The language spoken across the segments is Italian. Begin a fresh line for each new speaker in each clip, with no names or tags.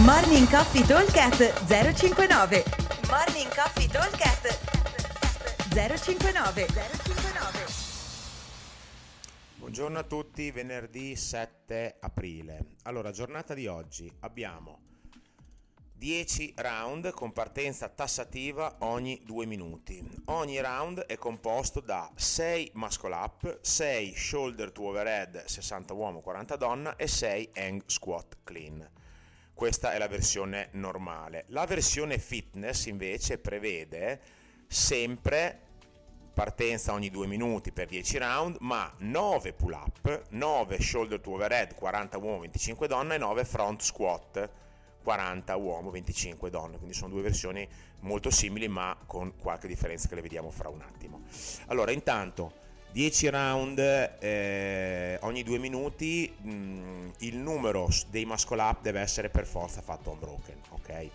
Morning Coffee Talkcast 059 Morning Coffee Talkcast 059 059
Buongiorno a tutti, venerdì 7 aprile. Allora, giornata di oggi abbiamo 10 round con partenza tassativa ogni 2 minuti. Ogni round è composto da 6 muscle up, 6 shoulder to overhead 60 uomo 40 donna e 6 hang squat clean. Questa è la versione normale. La versione fitness invece prevede sempre partenza ogni 2 minuti per 10 round, ma 9 pull up, 9 shoulder to overhead 40 uomo 25 donna e 9 front squat 40 uomo 25 donne, quindi sono due versioni molto simili ma con qualche differenza che le vediamo fra un attimo. Allora, intanto 10 round eh, ogni due minuti, mh, mm, il numero dei muscle up deve essere per forza fatto unbroken, ok?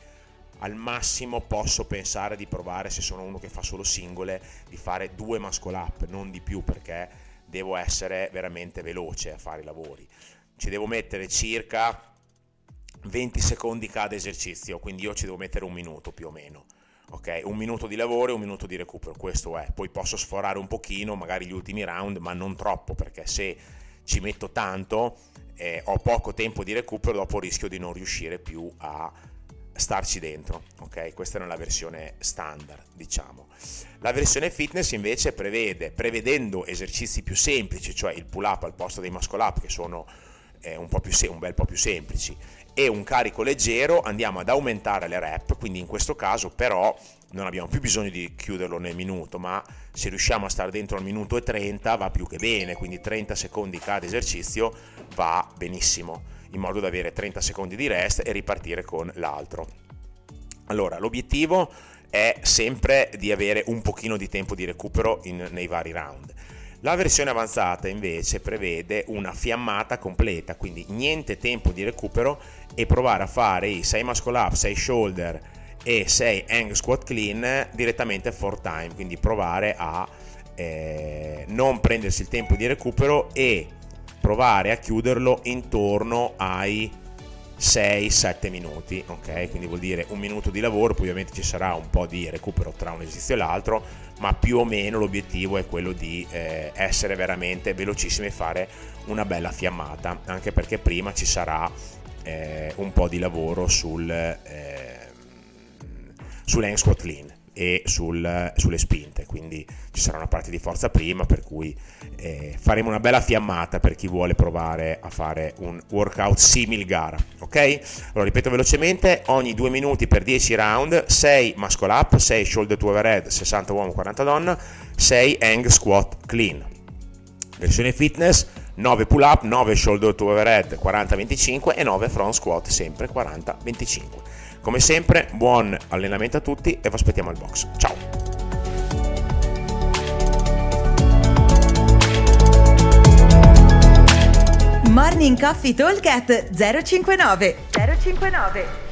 Al massimo posso pensare di provare, se sono uno che fa solo singole, di fare due muscle up, non di più perché devo essere veramente veloce a fare i lavori. Ci devo mettere circa 20 secondi cada esercizio, quindi io ci devo mettere un minuto più o meno ok? Un minuto di lavoro e un minuto di recupero, questo è. Poi posso sforare un pochino, magari gli ultimi round, ma non troppo, perché se ci metto tanto, eh, ho poco tempo di recupero, dopo rischio di non riuscire più a starci dentro, ok? Questa è la versione standard, diciamo. La versione fitness invece prevede, prevedendo esercizi più semplici, cioè il pull up al posto dei muscle up, che sono un, po più se- un bel po' più semplici, e un carico leggero andiamo ad aumentare le rep, quindi in questo caso però non abbiamo più bisogno di chiuderlo nel minuto, ma se riusciamo a stare dentro al minuto e 30 va più che bene, quindi 30 secondi cada esercizio va benissimo, in modo da avere 30 secondi di rest e ripartire con l'altro. Allora, l'obiettivo è sempre di avere un pochino di tempo di recupero in, nei vari round. La versione avanzata invece prevede una fiammata completa, quindi niente tempo di recupero e provare a fare i 6 muscle up, 6 shoulder e 6 hang squat clean direttamente for time, quindi provare a eh, non prendersi il tempo di recupero e provare a chiuderlo intorno ai 6-7 minuti, ok? Quindi vuol dire un minuto di lavoro, poi ovviamente ci sarà un po' di recupero tra un esercizio e l'altro, ma più o meno l'obiettivo è quello di eh, essere veramente velocissimi e fare una bella fiammata, anche perché prima ci sarà eh, un po' di lavoro sul, eh, sull'hang squat clean e sul, sulle spinte, quindi ci sarà una parte di forza prima, per cui eh, faremo una bella fiammata per chi vuole provare a fare un workout simil gara, ok? Allora ripeto velocemente, ogni 2 minuti per 10 round, 6 muscle up, 6 shoulder to overhead, 60 uomo, 40 donna, 6 hang squat clean. Versione fitness, 9 pull up, 9 shoulder to overhead 40-25 e 9 front squat sempre 40-25. Come sempre, buon allenamento a tutti e vi aspettiamo al box. Ciao!
Morning Coffee Talk 059 059